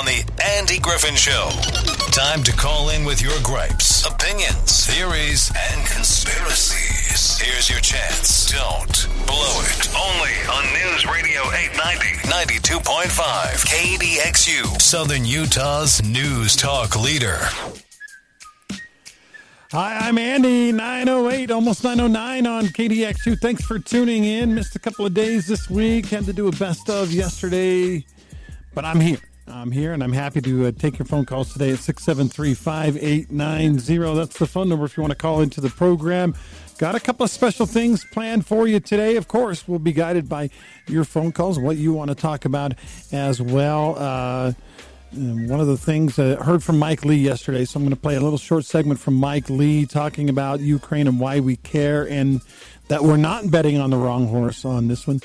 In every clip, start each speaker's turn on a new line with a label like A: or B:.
A: on the Andy Griffin Show. Time to call in with your gripes, opinions, theories, and conspiracies. Here's your chance. Don't blow it. Only on News Radio 890, 92.5, KDXU, Southern Utah's news talk leader.
B: Hi, I'm Andy, 908, almost 909 on KDXU. Thanks for tuning in. Missed a couple of days this week. Had to do a best of yesterday, but I'm here. I'm here and I'm happy to uh, take your phone calls today at 673 5890. That's the phone number if you want to call into the program. Got a couple of special things planned for you today. Of course, we'll be guided by your phone calls, what you want to talk about as well. Uh, one of the things I heard from Mike Lee yesterday, so I'm going to play a little short segment from Mike Lee talking about Ukraine and why we care, and that we're not betting on the wrong horse on this one.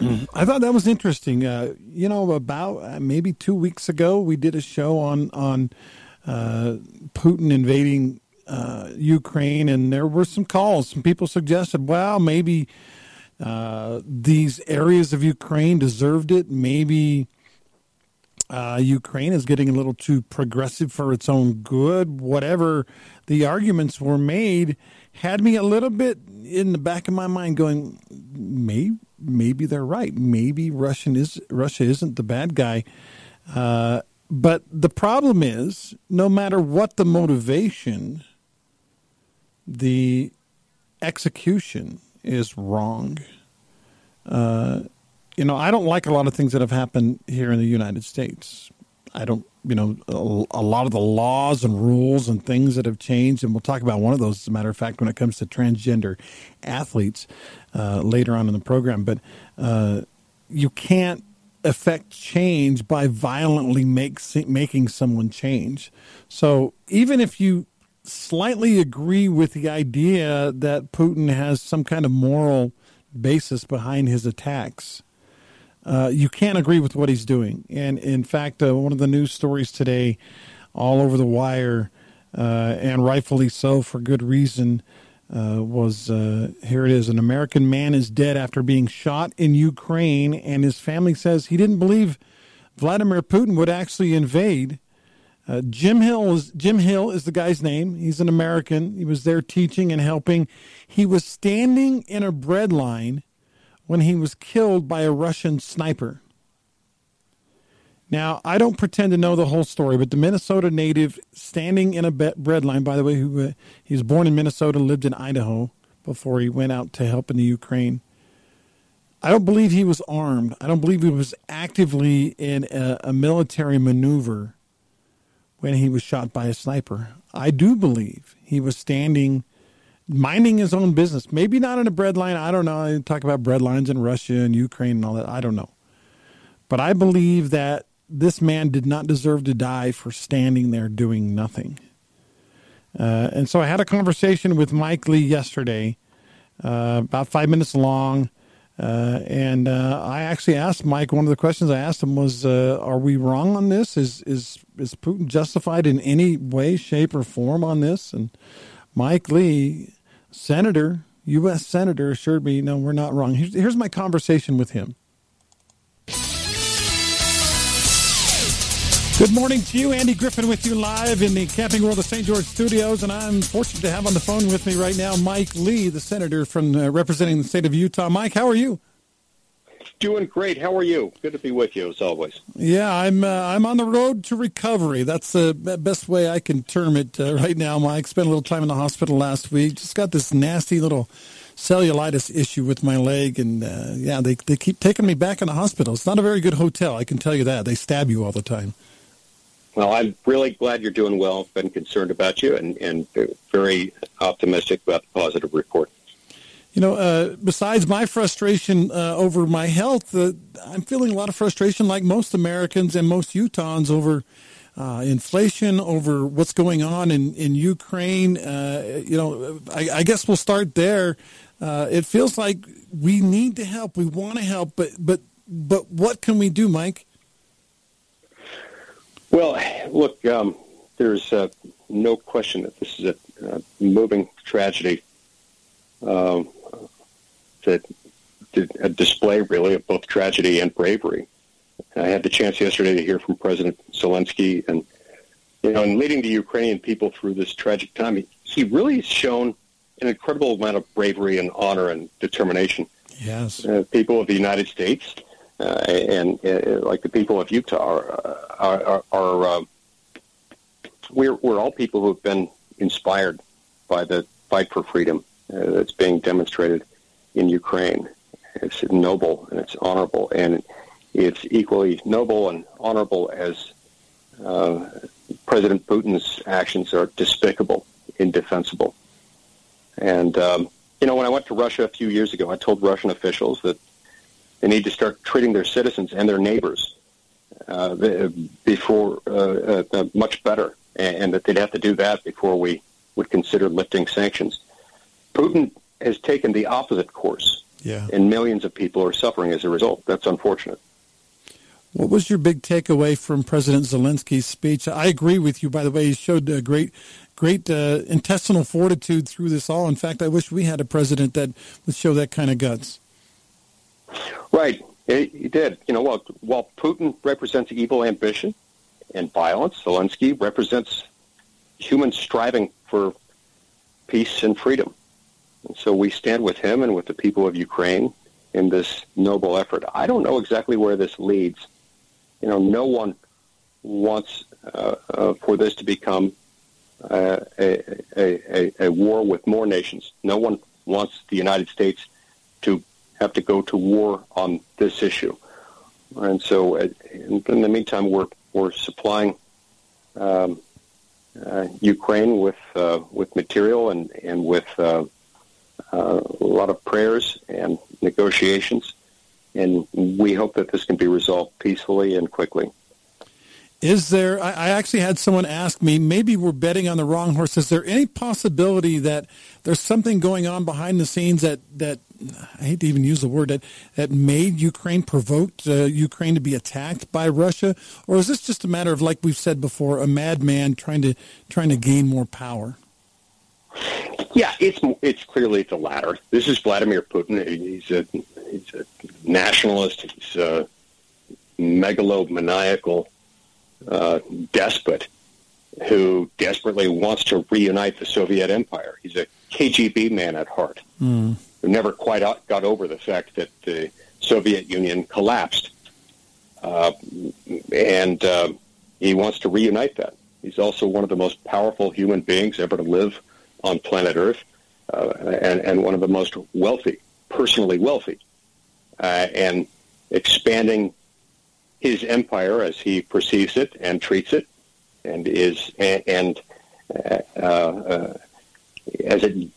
B: I thought that was interesting. Uh, you know, about uh, maybe two weeks ago, we did a show on on uh, Putin invading uh, Ukraine, and there were some calls. Some people suggested, well, maybe uh, these areas of Ukraine deserved it. Maybe uh, Ukraine is getting a little too progressive for its own good. Whatever the arguments were made, had me a little bit in the back of my mind going, maybe maybe they're right. Maybe Russian is Russia isn't the bad guy. Uh, but the problem is, no matter what the motivation, the execution is wrong. Uh, you know, I don't like a lot of things that have happened here in the United States. I don't, you know, a, a, lot of the laws and rules and things that have changed, and we'll talk about one of those, as a matter of fact, when it comes to transgender athletes uh, later on in the program. But uh, you can't affect change by violently make, making someone change. So even if you slightly agree with the idea that Putin has some kind of moral basis behind his attacks, uh, you can't agree with what he's doing. And in fact, uh, one of the news stories today, all over the wire, uh, and rightfully so for good reason, uh, was uh, here it is an American man is dead after being shot in Ukraine, and his family says he didn't believe Vladimir Putin would actually invade. Jim Hill is Jim Hill is the guy's name. He's an American. He was there teaching and helping. He was standing in a bread line when he was killed by a Russian sniper. Now, I don't pretend to know the whole story, but the Minnesota native standing in a bread line, by the way, who uh, he was born in Minnesota, lived in Idaho before he went out to help in the Ukraine. I don't believe he was armed. I don't believe he was actively in a, a military maneuver when he was shot by a sniper. I do believe he was standing minding his own business. Maybe not in a breadline. I don't know. I talk about breadlines in Russia and Ukraine and all that. I don't know. But I believe that this man did not deserve to die for standing there doing nothing. Uh, and so I had a conversation with Mike Lee yesterday, uh, about five minutes long. Uh, and uh, I actually asked Mike. One of the questions I asked him was, uh, "Are we wrong on this? Is is is Putin justified in any way, shape, or form on this?" And Mike Lee senator, U.S. senator, assured me, no, we're not wrong. Here's, here's my conversation with him. Good morning to you. Andy Griffin with you live in the Camping World of St. George studios. And I'm fortunate to have on the phone with me right now Mike Lee, the senator from uh, representing the state of Utah. Mike, how are you?
C: Doing great. How are you? Good to be with you as always.
B: Yeah, I'm. Uh, I'm on the road to recovery. That's the best way I can term it uh, right now. Mike spent a little time in the hospital last week. Just got this nasty little cellulitis issue with my leg, and uh, yeah, they they keep taking me back in the hospital. It's not a very good hotel, I can tell you that. They stab you all the time.
C: Well, I'm really glad you're doing well. I've been concerned about you, and and very optimistic about the positive report
B: you know, uh, besides my frustration uh, over my health, uh, I'm feeling a lot of frustration, like most Americans and most Utahns, over uh, inflation, over what's going on in in Ukraine. Uh, you know, I, I, guess we'll start there. Uh, it feels like we need to help. We want to help, but but but what can we do, Mike?
C: Well, look, um, there's no question that this is a moving tragedy. Um, that a display really of both tragedy and bravery I had the chance yesterday to hear from President Zelensky, and you know, in leading the Ukrainian people through this tragic time, he, he really has shown an incredible amount of bravery and honor and determination.
B: Yes,
C: uh, people of the United States uh, and uh, like the people of Utah are are, are, are uh, we're we're all people who have been inspired by the fight for freedom uh, that's being demonstrated in Ukraine. It's noble and it's honorable, and it's equally noble and honorable as uh, President Putin's actions are despicable, indefensible. And, um, you know, when I went to Russia a few years ago, I told Russian officials that they need to start treating their citizens and their neighbors uh, before uh, uh, uh much better, and, and that they'd have to do that before we would consider lifting sanctions. Putin has taken the opposite course,
B: yeah.
C: and millions of people are suffering as a result. That's unfortunate.
B: What was your big takeaway from President Zelensky's speech? I agree with you. By the way, he showed a great, great uh, intestinal fortitude through this all. In fact, I wish we had a president that would show that kind of guts.
C: Right, he did. You know, while while Putin represents evil ambition and violence, Zelensky represents human striving for peace and freedom. So we stand with him and with the people of Ukraine in this noble effort. I don't know exactly where this leads you know, no one wants uh, uh, for this to become uh, a, a, a, war with more nations. No one wants the United States to have to go to war on this issue. And so, uh, in, in the meantime, we're we're supplying um, uh, Ukraine with uh, with material and and with a lot of prayers and negotiations and we hope that this can be resolved peacefully and quickly.
B: Is there? I actually had someone ask me. Maybe we're betting on the wrong horse. Is there any possibility that there's something going on behind the scenes that that I hate to even use the word that that made Ukraine provoked uh, Ukraine to be attacked by Russia, or is this just a matter of like we've said before, a madman trying to trying to gain more power?
C: Yeah, it's it's clearly the latter. This is Vladimir Putin. He's a he's a nationalist. He's a megalomaniacal uh, despot who desperately wants to reunite the Soviet Empire. He's a KGB man at heart mm. who never quite got over the fact that the Soviet Union collapsed, uh, and uh, he wants to reunite that. He's also one of the most powerful human beings ever to live on planet Earth, uh, and, and one of the most wealthy, personally wealthy, uh, and expanding his empire as he perceives it and treats it, and is and, uh, uh, as it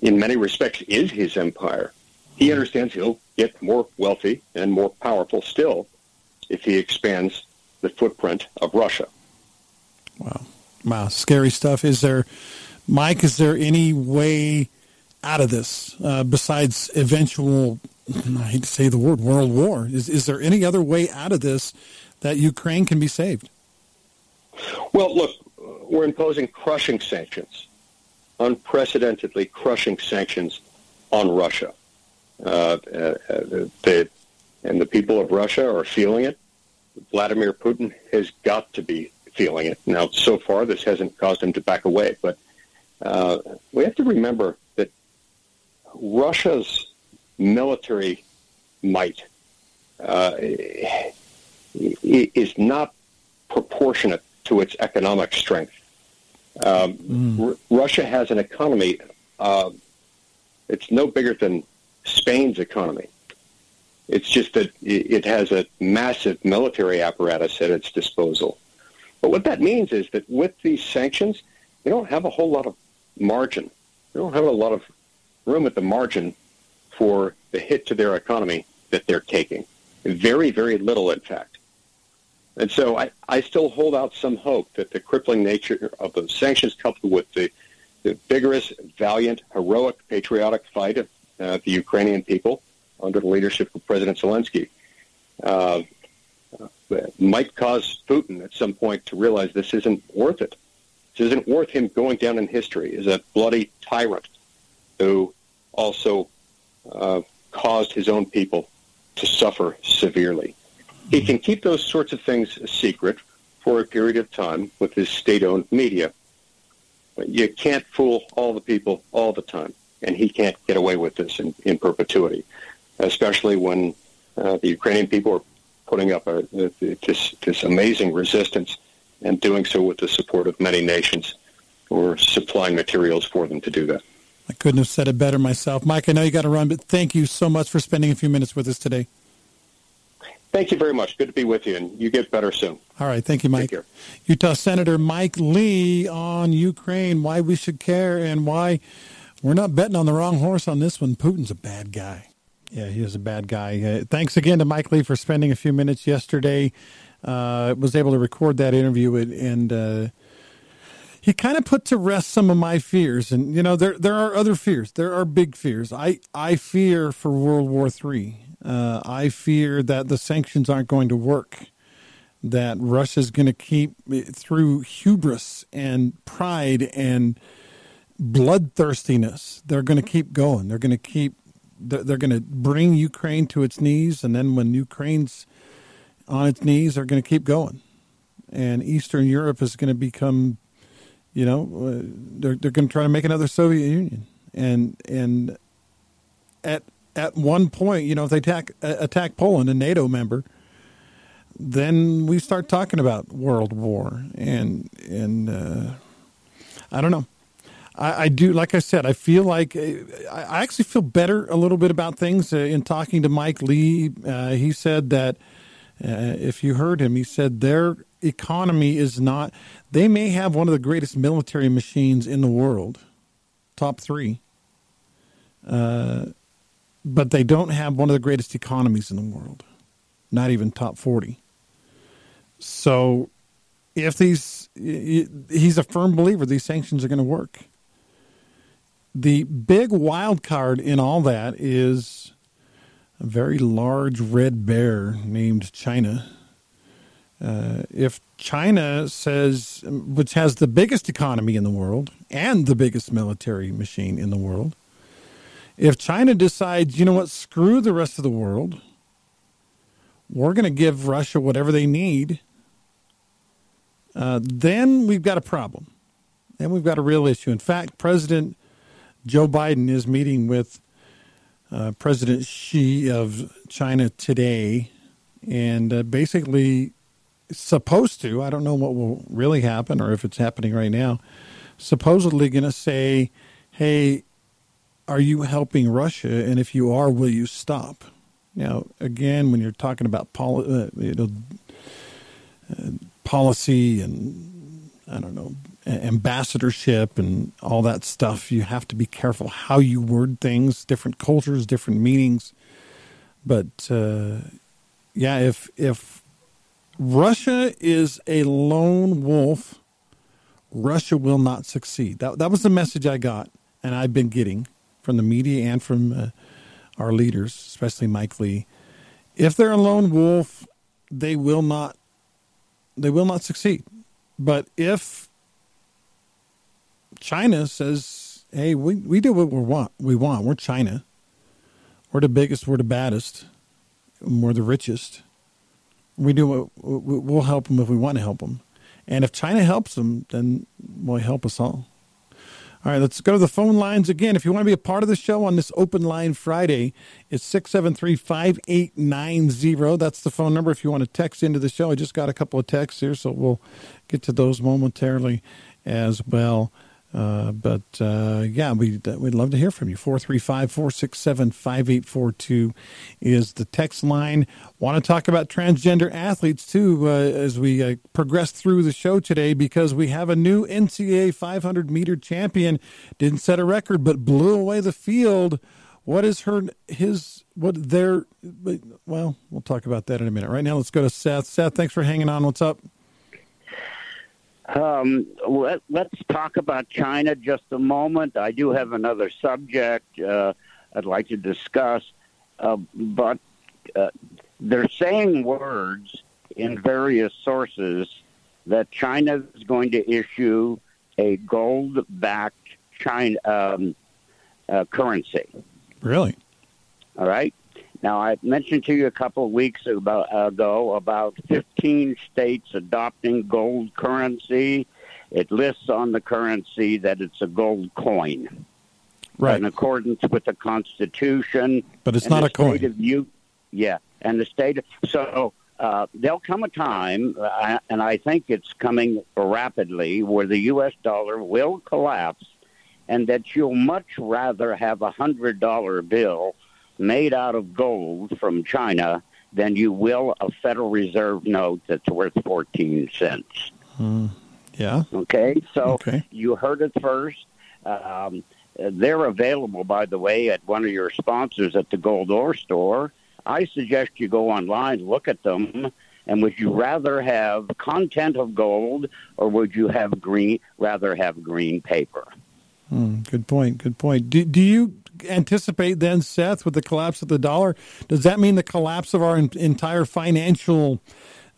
C: in many respects is his empire. He understands he'll get more wealthy and more powerful still if he expands the footprint of Russia.
B: Wow. Wow. Scary stuff. Is there Mike, is there any way out of this uh, besides eventual, I hate to say the word, world war? Is, is there any other way out of this that Ukraine can be saved?
C: Well, look, we're imposing crushing sanctions, unprecedentedly crushing sanctions on Russia. Uh, uh, they, and the people of Russia are feeling it. Vladimir Putin has got to be feeling it. Now, so far, this hasn't caused him to back away, but uh, we have to remember that Russia's military might uh, is not proportionate to its economic strength. Um, mm. R- Russia has an economy, uh, it's no bigger than Spain's economy. It's just that it has a massive military apparatus at its disposal. But what that means is that with these sanctions, you don't have a whole lot of margin. They don't have a lot of room at the margin for the hit to their economy that they're taking. Very, very little, in fact. And so I, I still hold out some hope that the crippling nature of the sanctions coupled with the, the vigorous, valiant, heroic, patriotic fight of uh, the Ukrainian people under the leadership of President Zelensky uh, might cause Putin at some point to realize this isn't worth it. This isn't worth him going down in history as a bloody tyrant who also uh, caused his own people to suffer severely. He can keep those sorts of things secret for a period of time with his state-owned media. But you can't fool all the people all the time, and he can't get away with this in, in perpetuity, especially when uh, the Ukrainian people are putting up a, this, this amazing resistance and doing so with the support of many nations who are supplying materials for them to do that.
B: I couldn't have said it better myself. Mike, I know you got to run, but thank you so much for spending a few minutes with us today.
C: Thank you very much. Good to be with you, and you get better soon.
B: All right. Thank you, Mike. Utah Senator Mike Lee on Ukraine, why we should care, and why we're not betting on the wrong horse on this one. Putin's a bad guy. Yeah, he is a bad guy. Uh, thanks again to Mike Lee for spending a few minutes yesterday. Uh, was able to record that interview and, and uh, he kind of put to rest some of my fears. And you know, there there are other fears. There are big fears. I I fear for World War Three. Uh, I fear that the sanctions aren't going to work, that Russia's going to keep, through hubris and pride and bloodthirstiness, they're going to keep going. They're going to keep, they're, they're going to bring Ukraine to its knees. And then when Ukraine's on its knees, they're going to keep going. And Eastern Europe is going to become, you know, uh, they're, they're going to try to make another Soviet Union. And, and at at one point, you know, if they attack attack Poland, a NATO member, then we start talking about world war, and and uh, I don't know. I, I, do, like I said, I feel like uh, I actually feel better a little bit about things uh, in talking to Mike Lee. Uh, he said that uh, if you heard him, he said their economy is not. They may have one of the greatest military machines in the world, top three. Uh, but they don't have one of the greatest economies in the world, not even top 40. So if these, he's a firm believer these sanctions are going to work. The big wild card in all that is a very large red bear named China. Uh, if China says, which has the biggest economy in the world and the biggest military machine in the world, if China decides, you know what, screw the rest of the world, we're going to give Russia whatever they need, uh, then we've got a problem. Then we've got a real issue. In fact, President Joe Biden is meeting with uh, President Xi of China today, and uh, basically supposed to, I don't know what will really happen or if it's happening right now, supposedly going to say, hey, are you helping Russia? And if you are, will you stop? Now, again, when you're talking about poli- uh, you know, uh, policy and I don't know ambassadorship and all that stuff, you have to be careful how you word things. Different cultures, different meanings. But uh, yeah, if if Russia is a lone wolf, Russia will not succeed. That that was the message I got, and I've been getting from the media and from uh, our leaders, especially Mike Lee. If they're a lone wolf, they will not they will not succeed. But if China says, "Hey, we, we do what we want. We want. We're China. We're the biggest. We're the baddest. We're the richest. We do what we'll help them if we want to help them. And if China helps them, then will help us all." All right, let's go to the phone lines again. If you want to be a part of the show on this open line Friday, it's 673 5890. That's the phone number if you want to text into the show. I just got a couple of texts here, so we'll get to those momentarily as well. Uh, but uh, yeah, we'd, we'd love to hear from you. 435 467 5842 is the text line. Want to talk about transgender athletes too uh, as we uh, progress through the show today because we have a new NCAA 500 meter champion. Didn't set a record, but blew away the field. What is her, his, what their, well, we'll talk about that in a minute. Right now, let's go to Seth. Seth, thanks for hanging on. What's up?
D: Um, let, us talk about China just a moment. I do have another subject uh, I'd like to discuss, uh, but uh, they're saying words in various sources that China is going to issue a gold-backed China um, uh, currency.
B: Really?
D: All right. Now, I mentioned to you a couple of weeks ago about 15 states adopting gold currency. It lists on the currency that it's a gold coin.
B: Right.
D: In accordance with the Constitution.
B: But it's not a coin.
D: of U- yeah, and the state. Of, so uh, there'll come a time, uh, and I think it's coming rapidly, where the U.S. dollar will collapse, and that you'll much rather have a hundred dollar bill made out of gold from China than you will a Federal Reserve note that's worth fourteen cents.
B: Yeah.
D: Okay, so
B: Okay.
D: you heard it first. Um, they're available, by the way, at one of your sponsors at the Gold Ore Store. I suggest you go online, look at them, and would you rather have content of gold or would you have green? Rather have green paper?
B: Hmm, good point. Good point. Do, do you anticipate then, Seth, with the collapse of the dollar, does that mean the collapse of our en- entire financial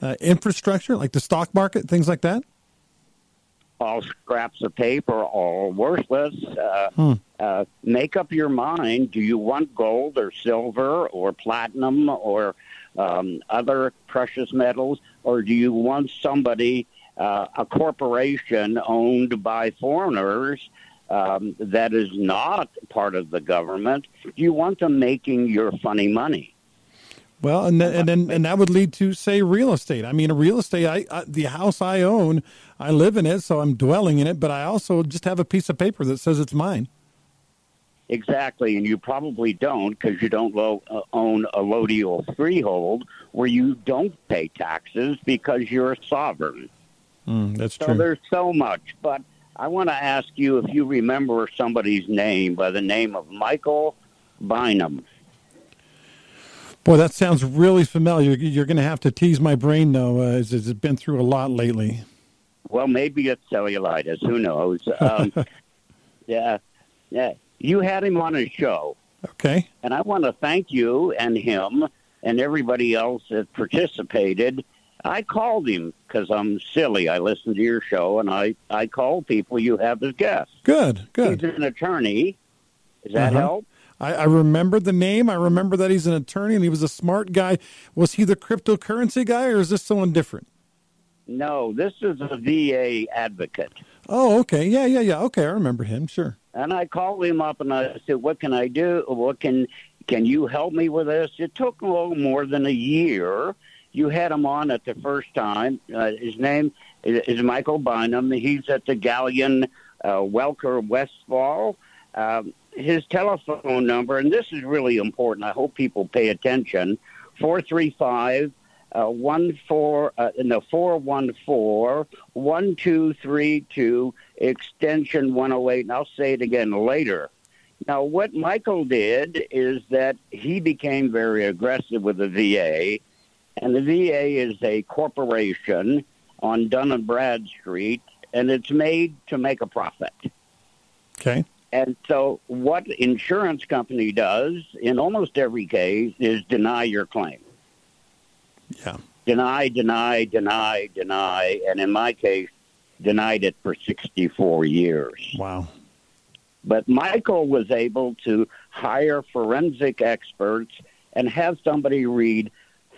B: uh, infrastructure, like the stock market, things like that?
D: all scraps of paper, all worthless. Uh,
B: Hmm.
D: uh, make up your mind. Do you want gold or silver or platinum or um, other precious metals, or do you want somebody, uh, a corporation owned by foreigners? Um, that is not part of the government. You want them making your funny money?
B: Well, and then, and then and that would lead to say real estate. I mean, a real estate. I, I the house I own, I live in it, so I'm dwelling in it. But I also just have a piece of paper that says it's mine.
D: Exactly, and you probably don't because you don't lo- uh, own a lodial freehold where you don't pay taxes because you're a sovereign.
B: Mm, that's
D: So
B: true.
D: there's so much. But I want to ask you if you remember somebody's name by the name of Michael Bynum.
B: Boy, that sounds really familiar. You're going to have to tease my brain, though, uh, as it's been through a lot lately.
D: Well, maybe it's cellulitis. Who knows? Um, yeah, yeah. You had him on a show.
B: Okay.
D: And I want to thank you and him and everybody else that participated. I called him because I'm silly. I listened to your show and I, I called people you have as guests.
B: Good. Good.
D: He's an attorney. Does that
B: Uh-huh.
D: help?
B: I, I remember the name. I remember that he's an attorney and he was a smart guy. Was he the cryptocurrency guy, or is this someone different?
D: No, this is a VA advocate.
B: Oh, okay. Yeah, yeah, yeah. Okay, I remember him. Sure.
D: And I called him up and I said, "What can I do? What can can you help me with this?" It took a little more than a year. You had him on at the first time. Uh, his name is, Michael Bynum. He's at the Gallian uh, Welker Westfall. Um, his telephone number, and this is really important. I hope people pay attention. Four three five. Uh, one four uh, no four one four one two three two extension one oh eight, and I'll say it again later. Now, what Michael did is that he became very aggressive with the VA, and the VA is a corporation on Dun and Bradstreet, and it's made to make a profit.
B: Okay.
D: And so, what insurance company does in almost every case is deny your claim.
B: Yeah.
D: Deny, deny, deny, deny, and in my case, denied it for 64 years.
B: Wow.
D: But Michael was able to hire forensic experts and have somebody read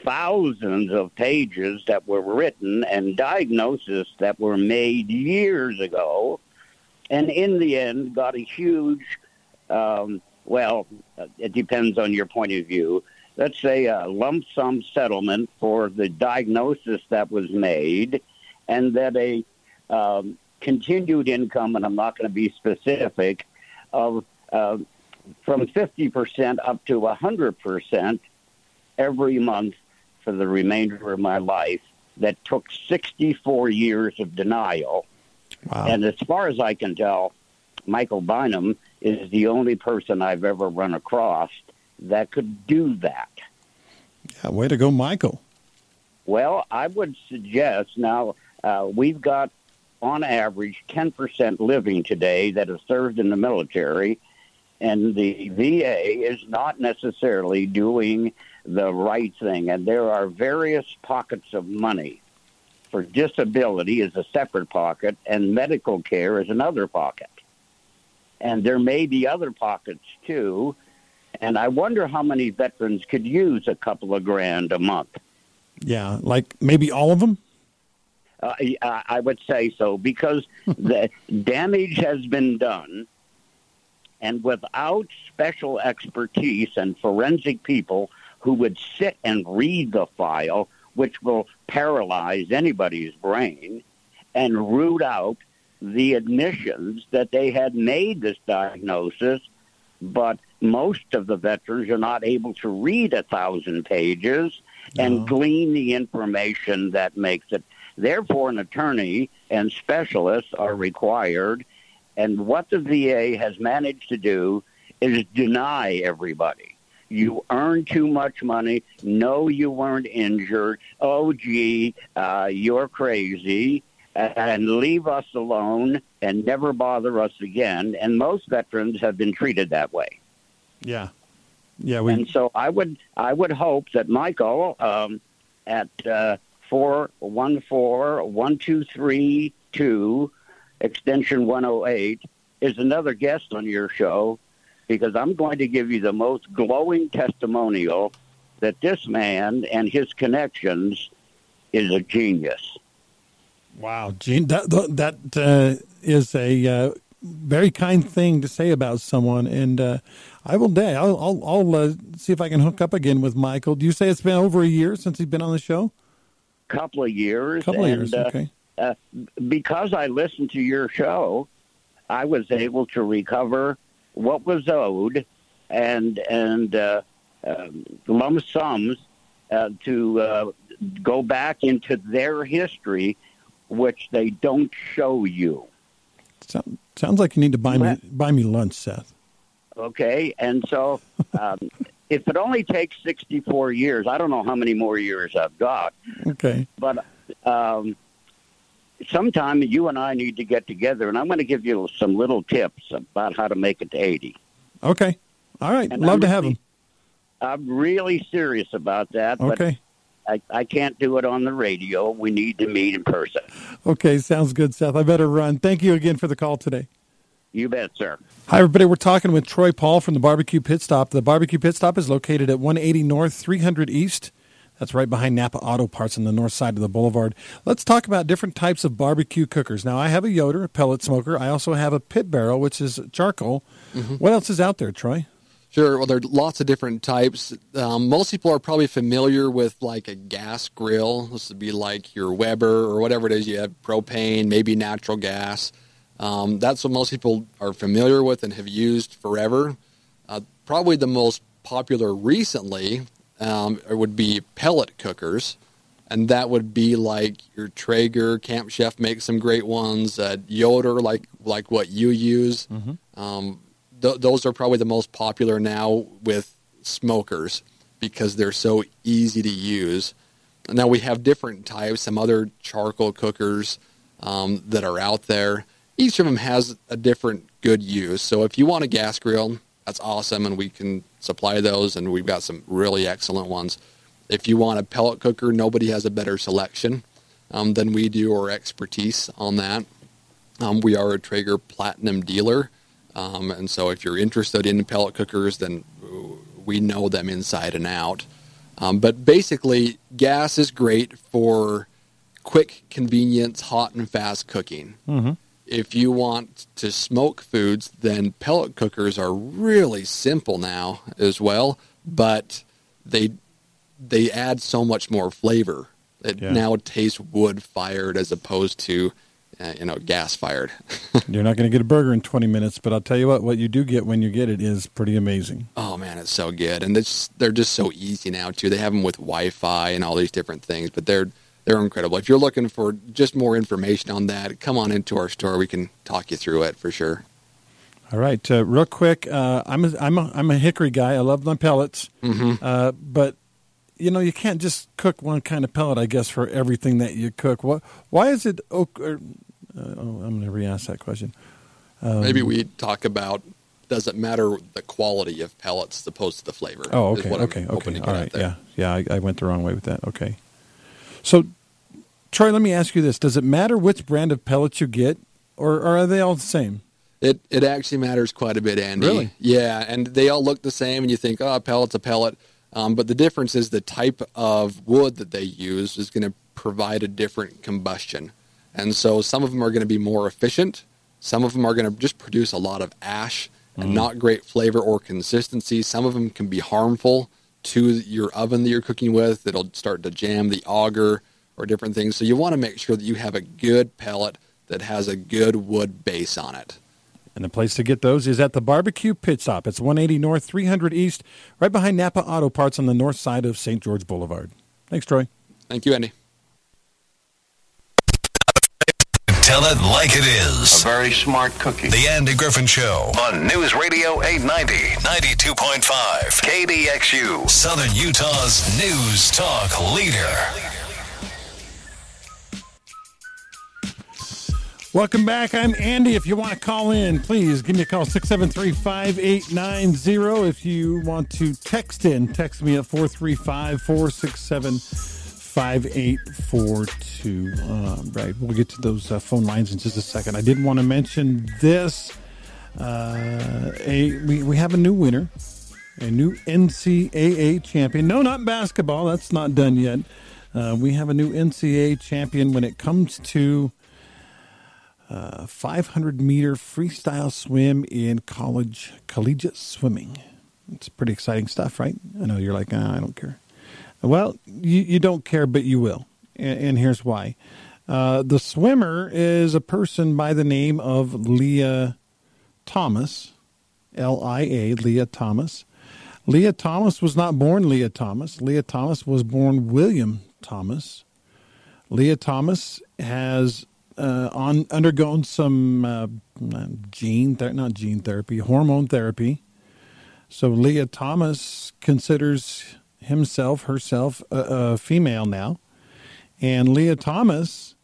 D: thousands of pages that were written and diagnoses that were made years ago, and in the end got a huge, um, well, it depends on your point of view. Let's say a lump sum settlement for the diagnosis that was made, and that a um, continued income, and I'm not going to be specific, of uh, from 50% up to 100% every month for the remainder of my life that took 64 years of denial.
B: Wow.
D: And as far as I can tell, Michael Bynum is the only person I've ever run across that could do that.
B: yeah. Way to go, Michael.
D: Well, I would suggest now uh, we've got on average 10% living today that have served in the military, and the VA is not necessarily doing the right thing. And there are various pockets of money. For disability is a separate pocket, and medical care is another pocket. And there may be other pockets too. And I wonder how many veterans could use a couple of grand a month.
B: Yeah, like maybe all of them.
D: Uh, I would say so because the damage has been done, and without special expertise and forensic people who would sit and read the file, which will paralyze anybody's brain, and root out the admissions that they had made this diagnosis, but most of the veterans are not able to read a thousand pages and no. glean the information that makes it. Therefore, an attorney and specialists are required. And what the VA has managed to do is deny everybody. You earn too much money. No, you weren't injured. Oh, gee, uh, you're crazy and leave us alone and never bother us again. And most veterans have been treated that way.
B: Yeah, yeah. We...
D: And so I would I would hope that Michael um, at uh, four one four one two three two extension 108 is another guest on your show because I'm going to give you the most glowing testimonial that this man and his connections is a genius.
B: Wow, Gene, that that uh, is a uh, very kind thing to say about someone, and uh, I will day. I'll I'll, I'll uh, see if I can hook up again with Michael. Do you say it's been over a year since he's been on the show?
D: Couple of years.
B: Couple of years.
D: Uh,
B: okay.
D: Uh, because I listened to your show, I was able to recover what was owed, and and um, lump sums to go back into their history which they don't show you.
B: sounds like you need to buy me buy me lunch, Seth.
D: Okay, and so um, if it only takes sixty four years, I don't know how many more years I've got.
B: Okay,
D: but um, sometime you and I need to get together, and I'm going to give you some little tips about how to make it to eighty.
B: Okay, all right, and love I'm to have them.
D: I'm really serious about that.
B: Okay.
D: I, I can't do it on the radio. We need to meet in person.
B: Okay, sounds good, Seth. I better run. Thank you again for the call today.
D: You bet, sir.
B: Hi, everybody. We're talking with Troy Paul from the Barbecue Pit Stop. The Barbecue Pit Stop is located at 180 North, 300 East. That's right behind Napa Auto Parts on the north side of the boulevard. Let's talk about different types of barbecue cookers. Now, I have a Yoder, a pellet smoker. I also have a pit barrel, which is charcoal. Mm-hmm. What else is out there, Troy?
E: Sure. Well, there are lots of different types. Um, most people are probably familiar with like a gas grill. This would be like your Weber or whatever it is. You have propane, maybe natural gas. Um, that's what most people are familiar with and have used forever. Uh, probably the most popular recently um, would be pellet cookers, and that would be like your Traeger. Camp Chef makes some great ones. Uh, Yoder, like like what you use. Mm-hmm. Um, th- those are probably the most popular now with smokers because they're so easy to use. Now we have different types, some other charcoal cookers um, that are out there. Each of them has a different good use. So if you want a gas grill, that's awesome, and we can supply those, and we've got some really excellent ones. If you want a pellet cooker, nobody has a better selection um, than we do or expertise on that. Um, we are a Traeger Platinum dealer, um, and so if you're interested in pellet cookers, then we know them inside and out. Um, but basically, gas is great for quick, convenience, hot and fast cooking. Mm-hmm. If you want to smoke foods, then pellet cookers are really simple now as well, but they they add so much more flavor. It yeah. now tastes wood fired as opposed to uh, you know, gas fired.
B: You're not going to get a burger in 20 minutes, but I'll tell you what, what you do get when you get it is pretty amazing.
E: Oh man, it's so good, and it's, they're just so easy now too. They have them with Wi-Fi and all these different things, but they're they're incredible. If you're looking for just more information on that, come on into our store. We can talk you through it for sure.
B: All right, uh, real quick, uh, I'm a, I'm a, I'm a hickory guy. I love my pellets, mm-hmm. uh, but you know you can't just cook one kind of pellet. I guess for everything that you cook. What? Why is it oak? Or, uh, oh, I'm going to re-ask that question.
E: Um, Maybe we talk about does it matter the quality of pellets as opposed to the flavor?
B: Oh, okay, okay, okay. All right, yeah, yeah. I, I, went the wrong way with that. Okay. So, Troy, let me ask you this: Does it matter which brand of pellets you get, or, or are they all the same?
E: It it actually matters quite a bit, Andy.
B: Really?
E: Yeah, and they all look the same, and you think, oh, a pellet's a pellet. Um, but the difference is the type of wood that they use is going to provide a different combustion. And so some of them are going to be more efficient. Some of them are going to just produce a lot of ash and not great flavor or consistency. Some of them can be harmful to your oven that you're cooking with. It'll start to jam the auger or different things. So you want to make sure that you have a good pellet that has a good wood base on it.
B: And the place to get those is at the Barbecue Pit Stop. It's 180 North, 300 East, right behind Napa Auto Parts on the north side of St. George Boulevard. Thanks, Troy.
E: Thank you, Andy.
A: Tell it like it is.
D: A very smart cookie.
A: The Andy Griffin Show on News Radio 890, 92.5, KDXU, Southern Utah's news talk leader.
B: Welcome back. I'm Andy. If you want to call in, please give me a call 673 5890. If you want to text in, text me at 435 467 5842. Right. We'll get to those uh, phone lines in just a second. I did want to mention this. Uh, a we, we have a new winner, a new NCAA champion. No, not basketball. That's not done yet. Uh, we have a new NCAA champion when it comes to uh, 500 meter freestyle swim in college collegiate swimming. It's pretty exciting stuff, right? I know you're like, ah, I don't care. Well, you, you don't care, but you will. And, and here's why. Uh, the swimmer is a person by the name of Lia Thomas, L I A, Lia Thomas. Lia Thomas was not born Lia Thomas. Lia Thomas was born William Thomas. Lia Thomas has uh, on undergone some uh, gene, ther- not gene therapy, hormone therapy. So Lia Thomas considers himself, herself, a, a female now, and Lia Thomas,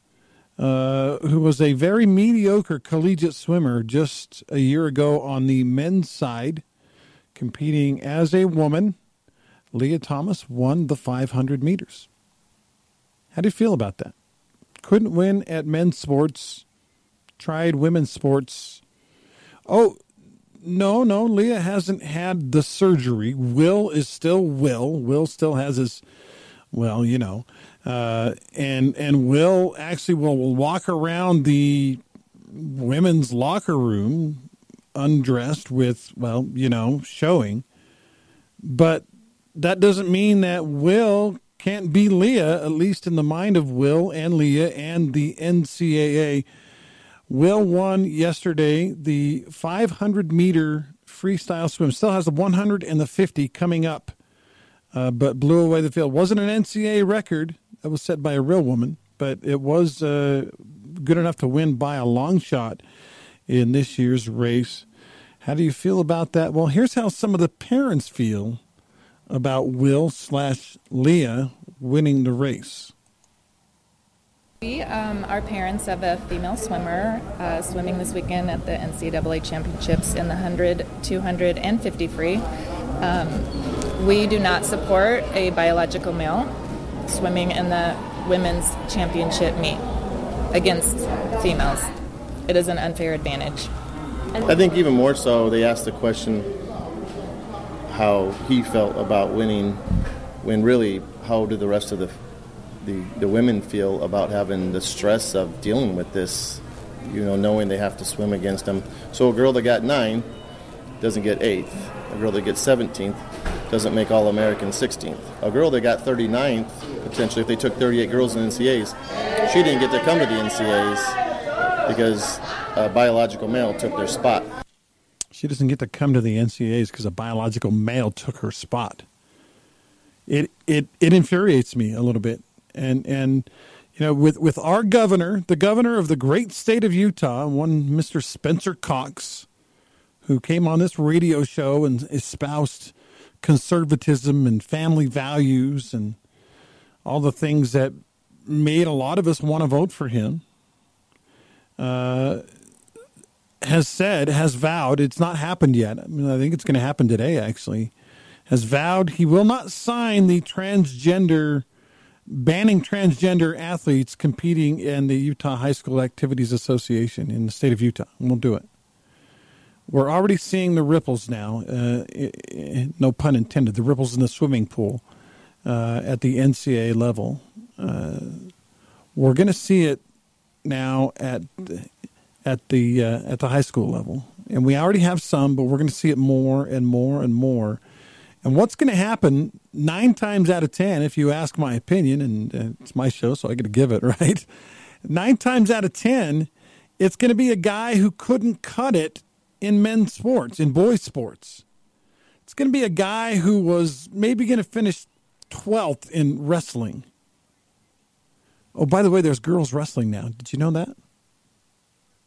B: uh, who was a very mediocre collegiate swimmer just a year ago on the men's side, competing as a woman, Lia Thomas won the 500 meters. How do you feel about that? couldn't win at men's sports, tried women's sports. Oh, no, no, Lia hasn't had the surgery. Will is still Will. Will still has his, well, you know, uh, and and Will actually will, will walk around the women's locker room undressed with, well, you know, showing. But that doesn't mean that Will can't be Lia, at least in the mind of Will and Leah and the NCAA. Will won yesterday the 500 meter freestyle swim. Still has the 100 and the 50 coming up, uh, but blew away the field. Wasn't an NCAA record that was set by a real woman, but it was uh, good enough to win by a long shot in this year's race. How do you feel about that? Well, here's how some of the parents feel about Will slash Lia winning the race.
F: We um, are parents of a female swimmer uh, swimming this weekend at the NCAA championships in the 100, 200, and 50 free. Um, we do not support a biological male swimming in the women's championship meet against females. It is an unfair advantage.
G: I think even more so, they asked the question how he felt about winning, when really, how do the rest of the the, the women feel about having the stress of dealing with this, you know, knowing they have to swim against them. So a girl that got nine doesn't get eighth. A girl that gets 17th doesn't make All American 16th. A girl that got 39th, potentially, if they took 38 girls in NCAs, she didn't get to come to the NCAs because a biological male took their spot.
B: She doesn't get to come to the NCAAs because a biological male took her spot. It it it infuriates me a little bit, and and you know with with our governor, the governor of the great state of Utah, one Mister Spencer Cox, who came on this radio show and espoused conservatism and family values and all the things that made a lot of us want to vote for him. Uh, has said, has vowed, it's not happened yet. I mean, I think it's going to happen today, actually. Has vowed he will not sign the transgender, banning transgender athletes competing in the Utah High School Activities Association in the state of Utah. Won't do it. we're already seeing the ripples now. Uh, no pun intended. The ripples in the swimming pool uh, at the NCAA level. Uh, we're going to see it now at at the uh, at the high school level, and we already have some, but we're going to see it more and more and more. And what's going to happen nine times out of ten, if you ask my opinion, and it's my show, so I get to give it right. Nine times out of ten, it's going to be a guy who couldn't cut it in men's sports, in boys' sports. It's going to be a guy who was maybe going to finish 12th in wrestling. Oh, by the way, there's girls wrestling now. Did you know that?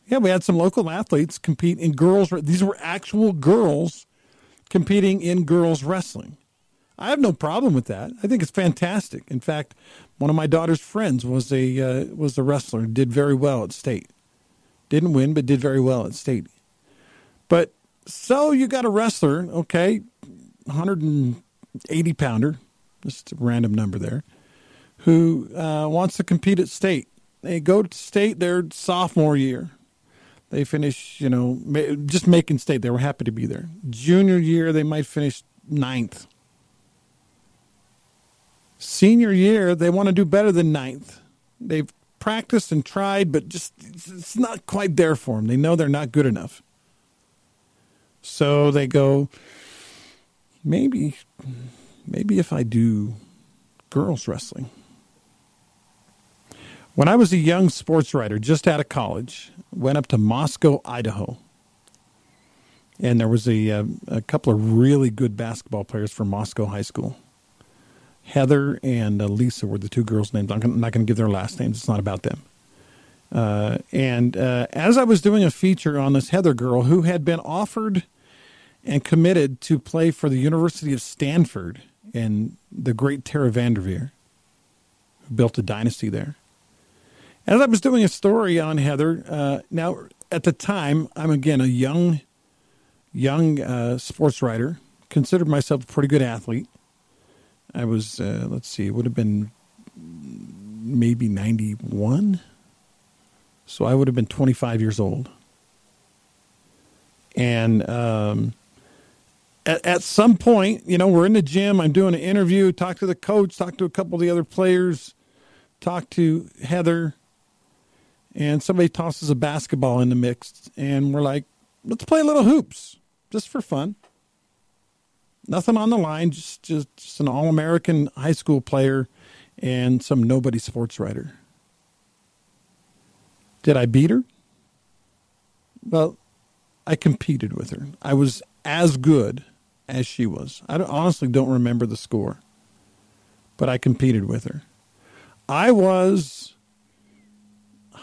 B: Yeah, we had some local athletes compete in girls. These were actual girls competing in girls wrestling. I have no problem with that. I think it's fantastic. In fact, one of my daughter's friends was a uh, was a wrestler. Did very well at state. Didn't win, but did very well at state. But so you got a wrestler, okay, 180 pounder, just a random number there, who uh, wants to compete at state. They go to state their sophomore year. They finish, you know, just making state. They were happy to be there. Junior year, they might finish ninth. Senior year, they want to do better than ninth. They've practiced and tried, but just it's not quite there for them. They know they're not good enough. So they go, maybe, maybe if I do girls wrestling. When I was a young sports writer, just out of college, went up to Moscow, Idaho. And there was a, a, uh, a couple of really good basketball players from Moscow High School. Heather and uh, Lisa were the two girls' names. I'm not going to give their last names. It's not about them. Uh, and uh, as I was doing a feature on this Heather girl who had been offered and committed to play for the University of Stanford and the great Tara Vanderveer, who built a dynasty there. As I was doing a story on Heather, uh, now at the time, I'm again a young, young uh, sports writer, considered myself a pretty good athlete. I was, uh, let's see, it would have been maybe 91. So I would have been 25 years old. And um, at, at some point, you know, we're in the gym. I'm doing an interview, talk to the coach, talk to a couple of the other players, talk to Heather, and somebody tosses a basketball in the mix, and we're like, let's play a little hoops just for fun. Nothing on the line, just just, just an all American high school player and some nobody sports writer. Did I beat her? Well, I competed with her. I was as good as she was. I don't, honestly don't remember the score, but I competed with her. I was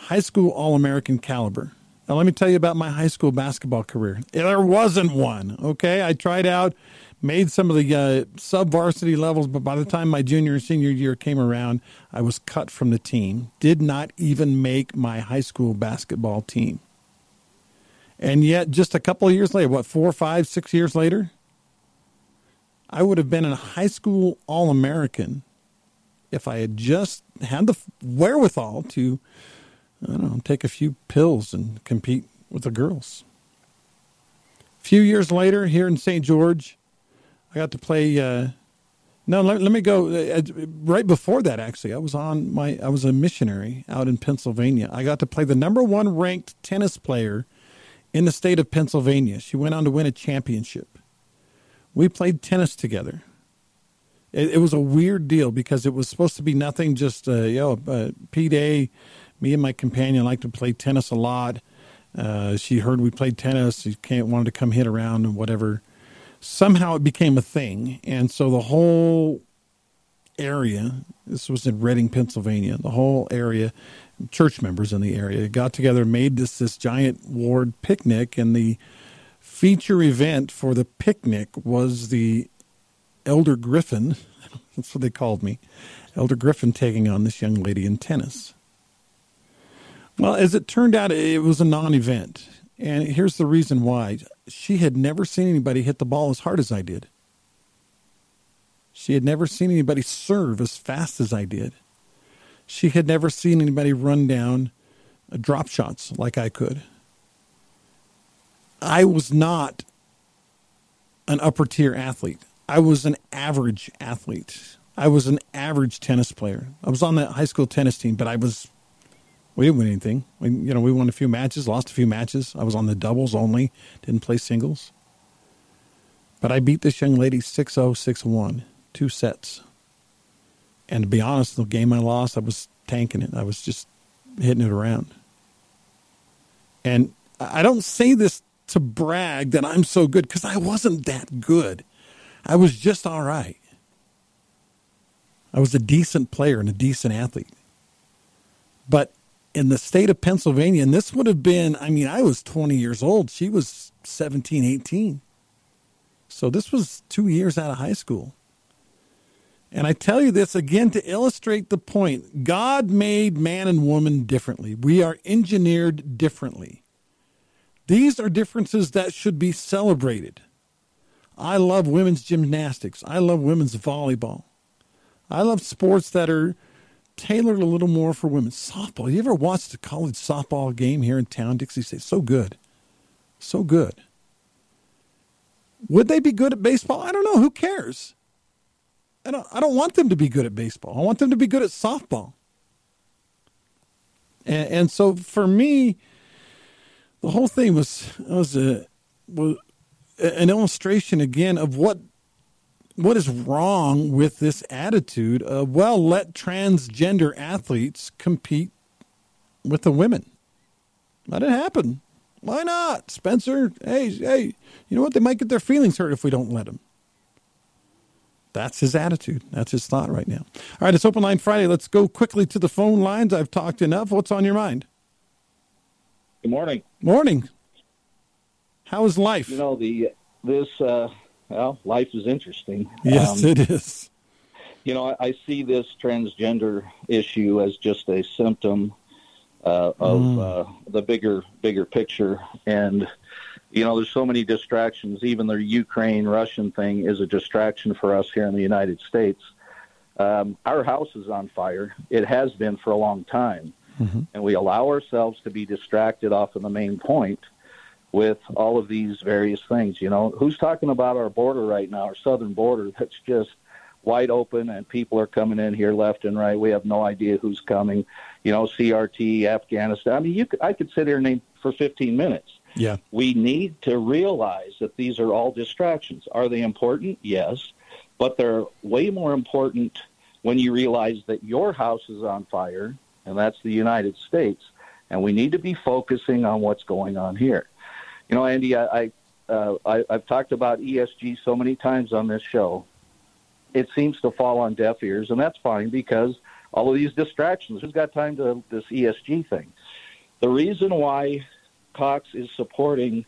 B: high school All American caliber. Now, let me tell you about my high school basketball career. There wasn't one, okay? I tried out, made some of the uh, sub varsity levels, but by the time my junior and senior year came around, I was cut from the team. Did not even make my high school basketball team. And yet, just a couple of years later, what, four, five, six years later, I would have been a high school All American if I had just had the wherewithal to, I don't know, take a few pills and compete with the girls. A few years later, here in St. George, I got to play. Uh, no, let, let me go. Uh, right before that, actually, I was on my. I was a missionary out in Pennsylvania. I got to play the number one ranked tennis player in the state of Pennsylvania. She went on to win a championship we played tennis together. It, it, was a weird deal because it was supposed to be nothing, just uh, you know, uh, P Day. Me and my companion like to play tennis a lot. Uh, she heard we played tennis. She came, wanted to come hit around and whatever. Somehow it became a thing, and so the whole area. This was in Reading, Pennsylvania. The whole area, church members in the area, got together, made this this giant ward picnic, and the feature event for the picnic was the Elder Griffin. That's what they called me. Elder Griffin taking on this young lady in tennis. Well, as it turned out, it was a non event. And here's the reason why she had never seen anybody hit the ball as hard as I did. She had never seen anybody serve as fast as I did. She had never seen anybody run down uh, drop shots like I could. I was not an upper tier athlete. I was an average athlete. I was an average tennis player. I was on the high school tennis team, but I was we didn't win anything. We, you know, we won a few matches, lost a few matches. I was on the doubles only, didn't play singles. But I beat this young lady 6 0, 6 1, two sets. And to be honest, the game I lost, I was tanking it. I was just hitting it around. And I don't say this to brag that I'm so good because I wasn't that good. I was just all right. I was a decent player and a decent athlete. But in the state of Pennsylvania, and this would have been, I mean, I was 20 years old. She was 17, 18. So this was two years out of high school. And I tell you this again to illustrate the point God made man and woman differently. We are engineered differently. These are differences that should be celebrated. I love women's gymnastics. I love women's volleyball. I love sports that are tailored a little more for women. Softball. You ever watched a college softball game here in town? Dixie say so good, so good. Would they be good at baseball? I don't know. Who cares? I don't. I don't want them to be good at baseball. I want them to be good at softball. And, and so for me, the whole thing was was a was an illustration again of what what is wrong with this attitude of well let transgender athletes compete with the women? Let it happen. Why not? Spencer hey hey you know what? They might get their feelings hurt if we don't let them that's his attitude. That's his thought right now. All right it's open line friday. Let's go quickly to the phone lines. I've talked enough. What's on your mind?
H: Good morning.
B: Morning. How is life?
H: You know the this uh well, life is interesting.
B: Yes, um, it is.
H: You know, I, I, see this transgender issue as just a symptom uh, of mm. uh, the bigger bigger picture, and you know, there's so many distractions. Even the Ukraine Russian thing is a distraction for us here in the United States. Um, our house is on fire. It has been for a long time, mm-hmm. and we allow ourselves to be distracted off of the main point with all of these various things. You know, who's talking about our border right now, our southern border that's just wide open and people are coming in here left and right. We have no idea who's coming. You know, CRT, Afghanistan. I mean, you could, I could sit here and name for 15 minutes.
B: Yeah.
H: We need to realize that these are all distractions. Are they important? Yes. But they're way more important when you realize that your house is on fire, and that's the United States, and we need to be focusing on what's going on here. You know, Andy, I, I, uh, I I've talked about ESG so many times on this show. It seems to fall on deaf ears, and that's fine because all of these distractions. Who's got time to this ESG thing? The reason why Cox is supporting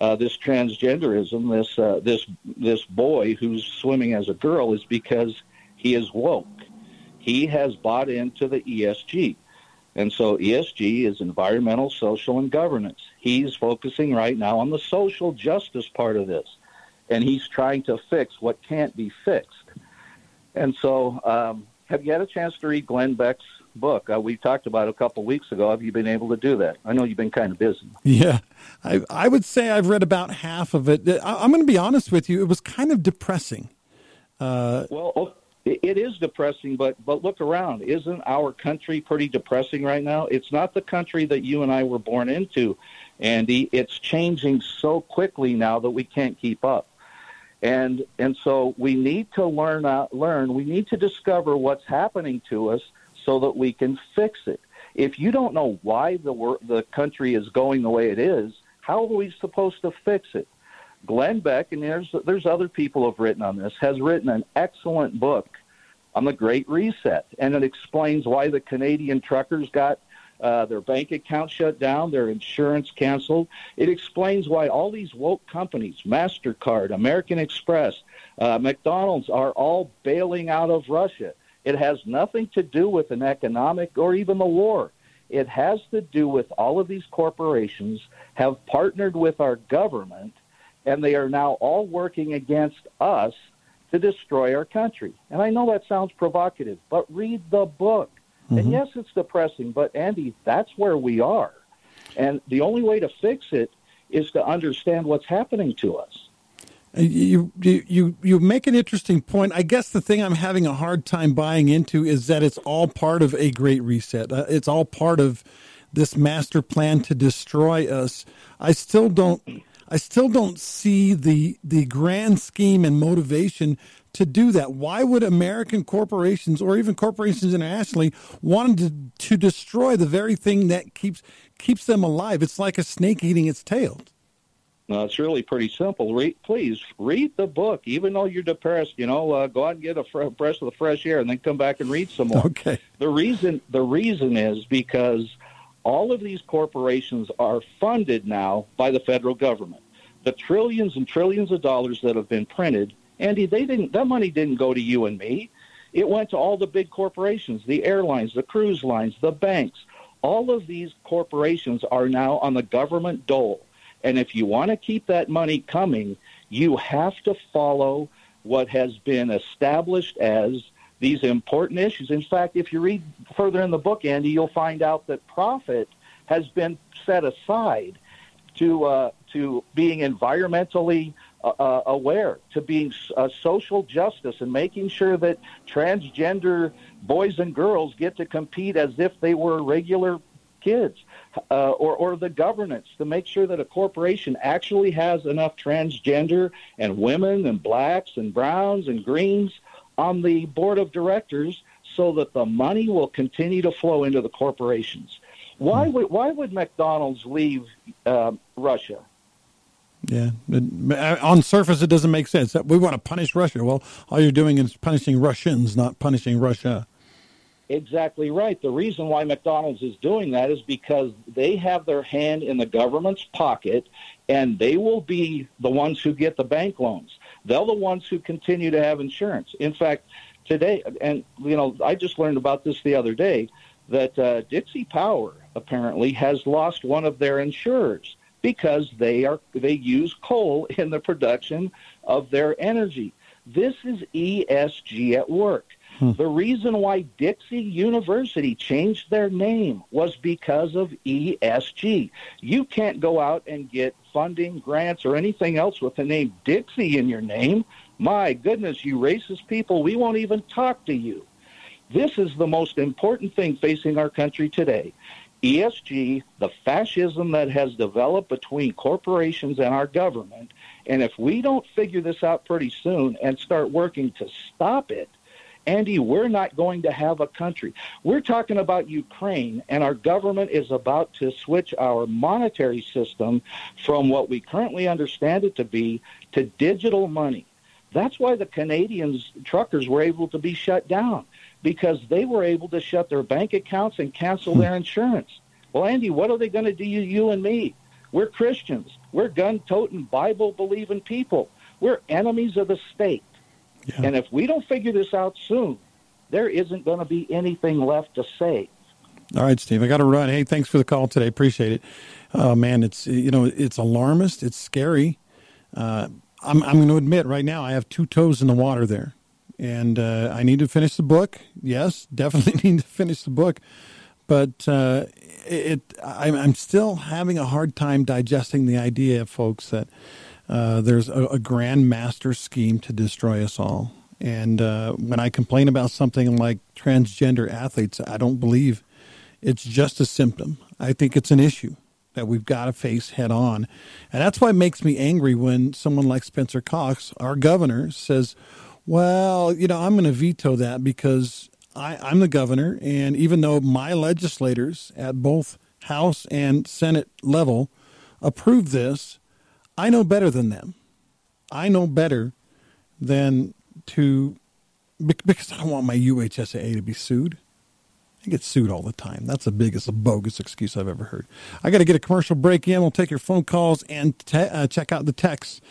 H: uh, this transgenderism, this uh, this this boy who's swimming as a girl, is because he is woke. He has bought into the ESG. And so ESG is environmental, social, and governance. He's focusing right now on the social justice part of this, and he's trying to fix what can't be fixed. And so, um, have you had a chance to read Glenn Beck's book? Uh, we talked about it a couple weeks ago. Have you been able to do that? I know you've been kind of busy.
B: Yeah, I, I would say I've read about half of it. I, am going to be honest with you; it was kind of depressing.
H: Uh, well, it is depressing, but but look around. Isn't our country pretty depressing right now? It's not the country that you and I were born into, Andy. It's changing so quickly now that we can't keep up, and and so we need to learn out, learn. We need to discover what's happening to us so that we can fix it. If you don't know why the the country is going the way it is, how are we supposed to fix it? Glenn Beck, and there's there's other people who have written on this, has written an excellent book on the Great Reset, and it explains why the Canadian truckers got uh, their bank account shut down, their insurance canceled. It explains why all these woke companies, Mastercard, American Express, uh, McDonald's, are all bailing out of Russia. It has nothing to do with an economic or even the war. It has to do with all of these corporations have partnered with our government and they are now all working against us to destroy our country. And I know that sounds provocative, but read the book. Mm-hmm. And yes, it's depressing, but Andy, that's where we are. And the only way to fix it is to understand what's happening to us.
B: You, you you make an interesting point. I guess the thing I'm having a hard time buying into is that it's all part of a great reset. Uh, it's all part of this master plan to destroy us. I still don't I still don't see the the grand scheme and motivation to do that. Why would American corporations or even corporations internationally want to, to destroy the very thing that keeps keeps them alive? It's like a snake eating its tail.
H: No, it's really pretty simple. Read, please read the book, even though you're depressed. You know, uh, go out and get a fr- breath of the fresh air, and then come back and read some more.
B: Okay.
H: The reason the reason is because all of these corporations are funded now by the federal government. The trillions and trillions of dollars that have been printed, Andy, they didn't. That money didn't go to you and me. It went to all the big corporations, the airlines, the cruise lines, the banks. All of these corporations are now on the government dole and if you want to keep that money coming, you have to follow what has been established as these important issues. In fact, if you read further in the book, Andy, you'll find out that profit has been set aside to uh, to being environmentally uh, uh aware, to being uh, social justice, and making sure that transgender boys and girls get to compete as if they were regular kids uh, or, or the governance to make sure that a corporation actually has enough transgender and women and blacks and browns and greens on the board of directors so that the money will continue to flow into the corporations. Why hmm. would why would McDonald's leave uh, Russia?
B: Yeah, uh, on surface it doesn't make sense. We want to punish Russia. Well, all you're doing is punishing Russians, not punishing Russia.
H: Exactly right. The reason why McDonald's is doing that is because they have their hand in the government's pocket and they will be the ones who get the bank loans. They're the ones who continue to have insurance. In fact, today, and you know, I just learned about this the other day that uh, Dixie Power apparently has lost one of their insurers because they are they use coal in the production of their energy. This is ESG at work. Hmm. The reason why Dixie University changed their name was because of ESG. You can't go out and get funding, grants, or anything else with the name Dixie in your name. My goodness, you racist people, we won't even talk to you. This is the most important thing facing our country today. ESG, the fascism that has developed between corporations and our government, and if we don't figure this out pretty soon and start working to stop it, Andy, we're not going to have a country. We're talking about Ukraine, and our government is about to switch our monetary system from what we currently understand it to be to digital money. That's why the Canadians truckers were able to be shut down because they were able to shut their bank accounts and cancel their hmm. insurance. Well, Andy, what are they going to do to you and me? We're Christians. We're gun-toting, Bible-believing people. We're enemies of the state. Yeah. And if we don't figure this out soon, there isn't going to be anything left to say.
B: All right, Steve, I got to run. Hey, thanks for the call today. Appreciate it. Uh, man, it's you know it's alarmist. It's scary. Uh, I'm I'm going to admit right now I have two toes in the water there, and uh, I need to finish the book. Yes, definitely need to finish the book, but uh, it I'm, I'm still having a hard time digesting the idea, folks, that uh, there's a, a, grand master scheme to destroy us all. And uh, when I complain about something like transgender athletes, I don't believe it's just a symptom. I think it's an issue that we've got to face head on. And that's why it makes me angry when someone like Spencer Cox, our governor, says, well, you know, I'm going to veto that because I, I'm the governor. And even though my legislators at both House and Senate level approve this, I know better than them. I know better than to because I don't want my UHSAA to be sued. I get sued all the time. That's the biggest bogus excuse I've ever heard. I got to get a commercial break in. We'll take your phone calls and te- uh, check out the texts.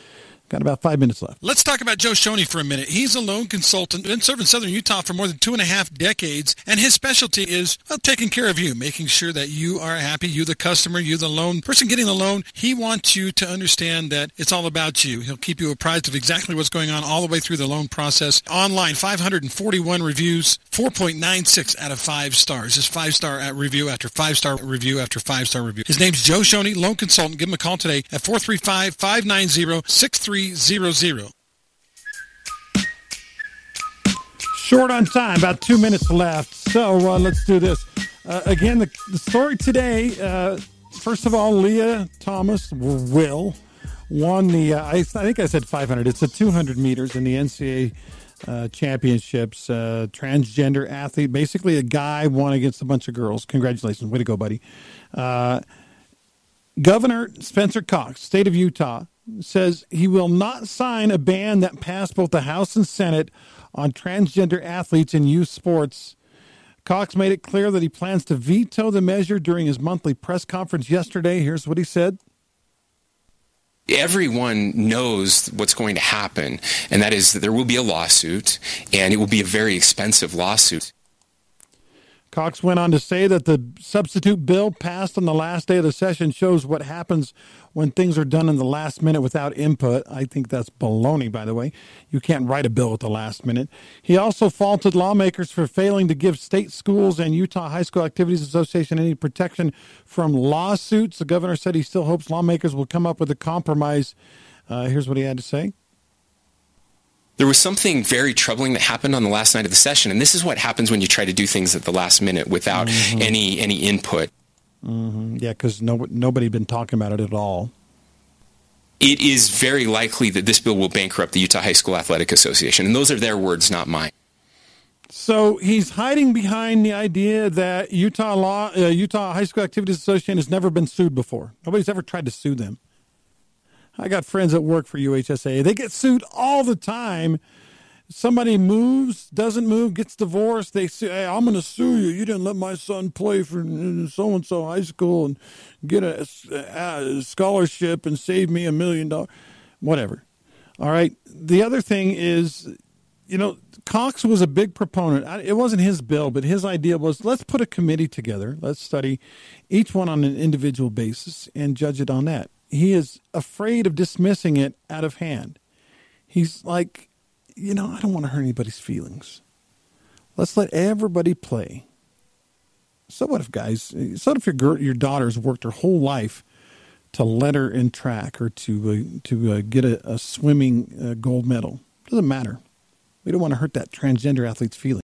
B: Got about five minutes left.
I: Let's talk about Joe Shoney for a minute. He's a loan consultant, been serving Southern Utah for more than two and a half decades, and his specialty is well, taking care of you, making sure that you are happy, you the customer, you the loan person getting the loan. He wants you to understand that it's all about you. He'll keep you apprised of exactly what's going on all the way through the loan process. Online, 541 reviews, 4.96 out of five stars. Just five star review after five star review after five star review. His name's Joe Shoney, loan consultant. Give him a call today at 435 590 300.
B: Short on time, about two minutes left. So uh, let's do this. Uh, again, the, the, story today, uh, first of all, Lia Thomas Will won the, uh, I, I, think I said 500. It's a 200 meters in the NCAA uh, championships. Uh, transgender athlete, basically a guy won against a bunch of girls. Congratulations. Way to go, buddy. Governor Spencer Cox, state of Utah, says he will not sign a ban that passed both the House and Senate on transgender athletes in youth sports. Cox made it clear that he plans to veto the measure during his monthly press conference yesterday. Here's what he said.
J: Everyone knows what's going to happen, and that is that there will be a lawsuit, and it will be a very expensive lawsuit.
B: Cox went on to say that the substitute bill passed on the last day of the session shows what happens when things are done in the last minute without input. I think that's baloney, by the way. You can't write a bill at the last minute. He also faulted lawmakers for failing to give state schools and Utah High School Activities Association any protection from lawsuits. The governor said he still hopes lawmakers will come up with a compromise. Uh, here's what he had to say
J: there was something very troubling that happened on the last night of the session, and this is what happens when you try to do things at the last minute without mm-hmm. any any input.
B: Mm-hmm. Yeah, because no, nobody had been talking about it at all.
J: It is very likely that this bill will bankrupt the Utah High School Athletic Association, and those are their words, not mine.
B: So he's hiding behind the idea that Utah law, uh, Utah High School Activities Association has never been sued before. Nobody's ever tried to sue them. I got friends that work for UHSA. They get sued all the time. Somebody moves, doesn't move, gets divorced. They say, hey, I'm going to sue you. You didn't let my son play for so and so high school and get a, a scholarship and save me a million dollars. Whatever. All right. The other thing is, you know, Cox was a big proponent. It wasn't his bill, but his idea was let's put a committee together. Let's study each one on an individual basis and judge it on that he is afraid of dismissing it out of hand. He's like, you know, I don't want to hurt anybody's feelings. Let's let everybody play. So what if guys? So what if your your daughter's worked her whole life to letter in track or to uh, to uh, get a, a swimming uh, gold medal? Doesn't matter. We don't want to hurt that transgender athlete's feelings.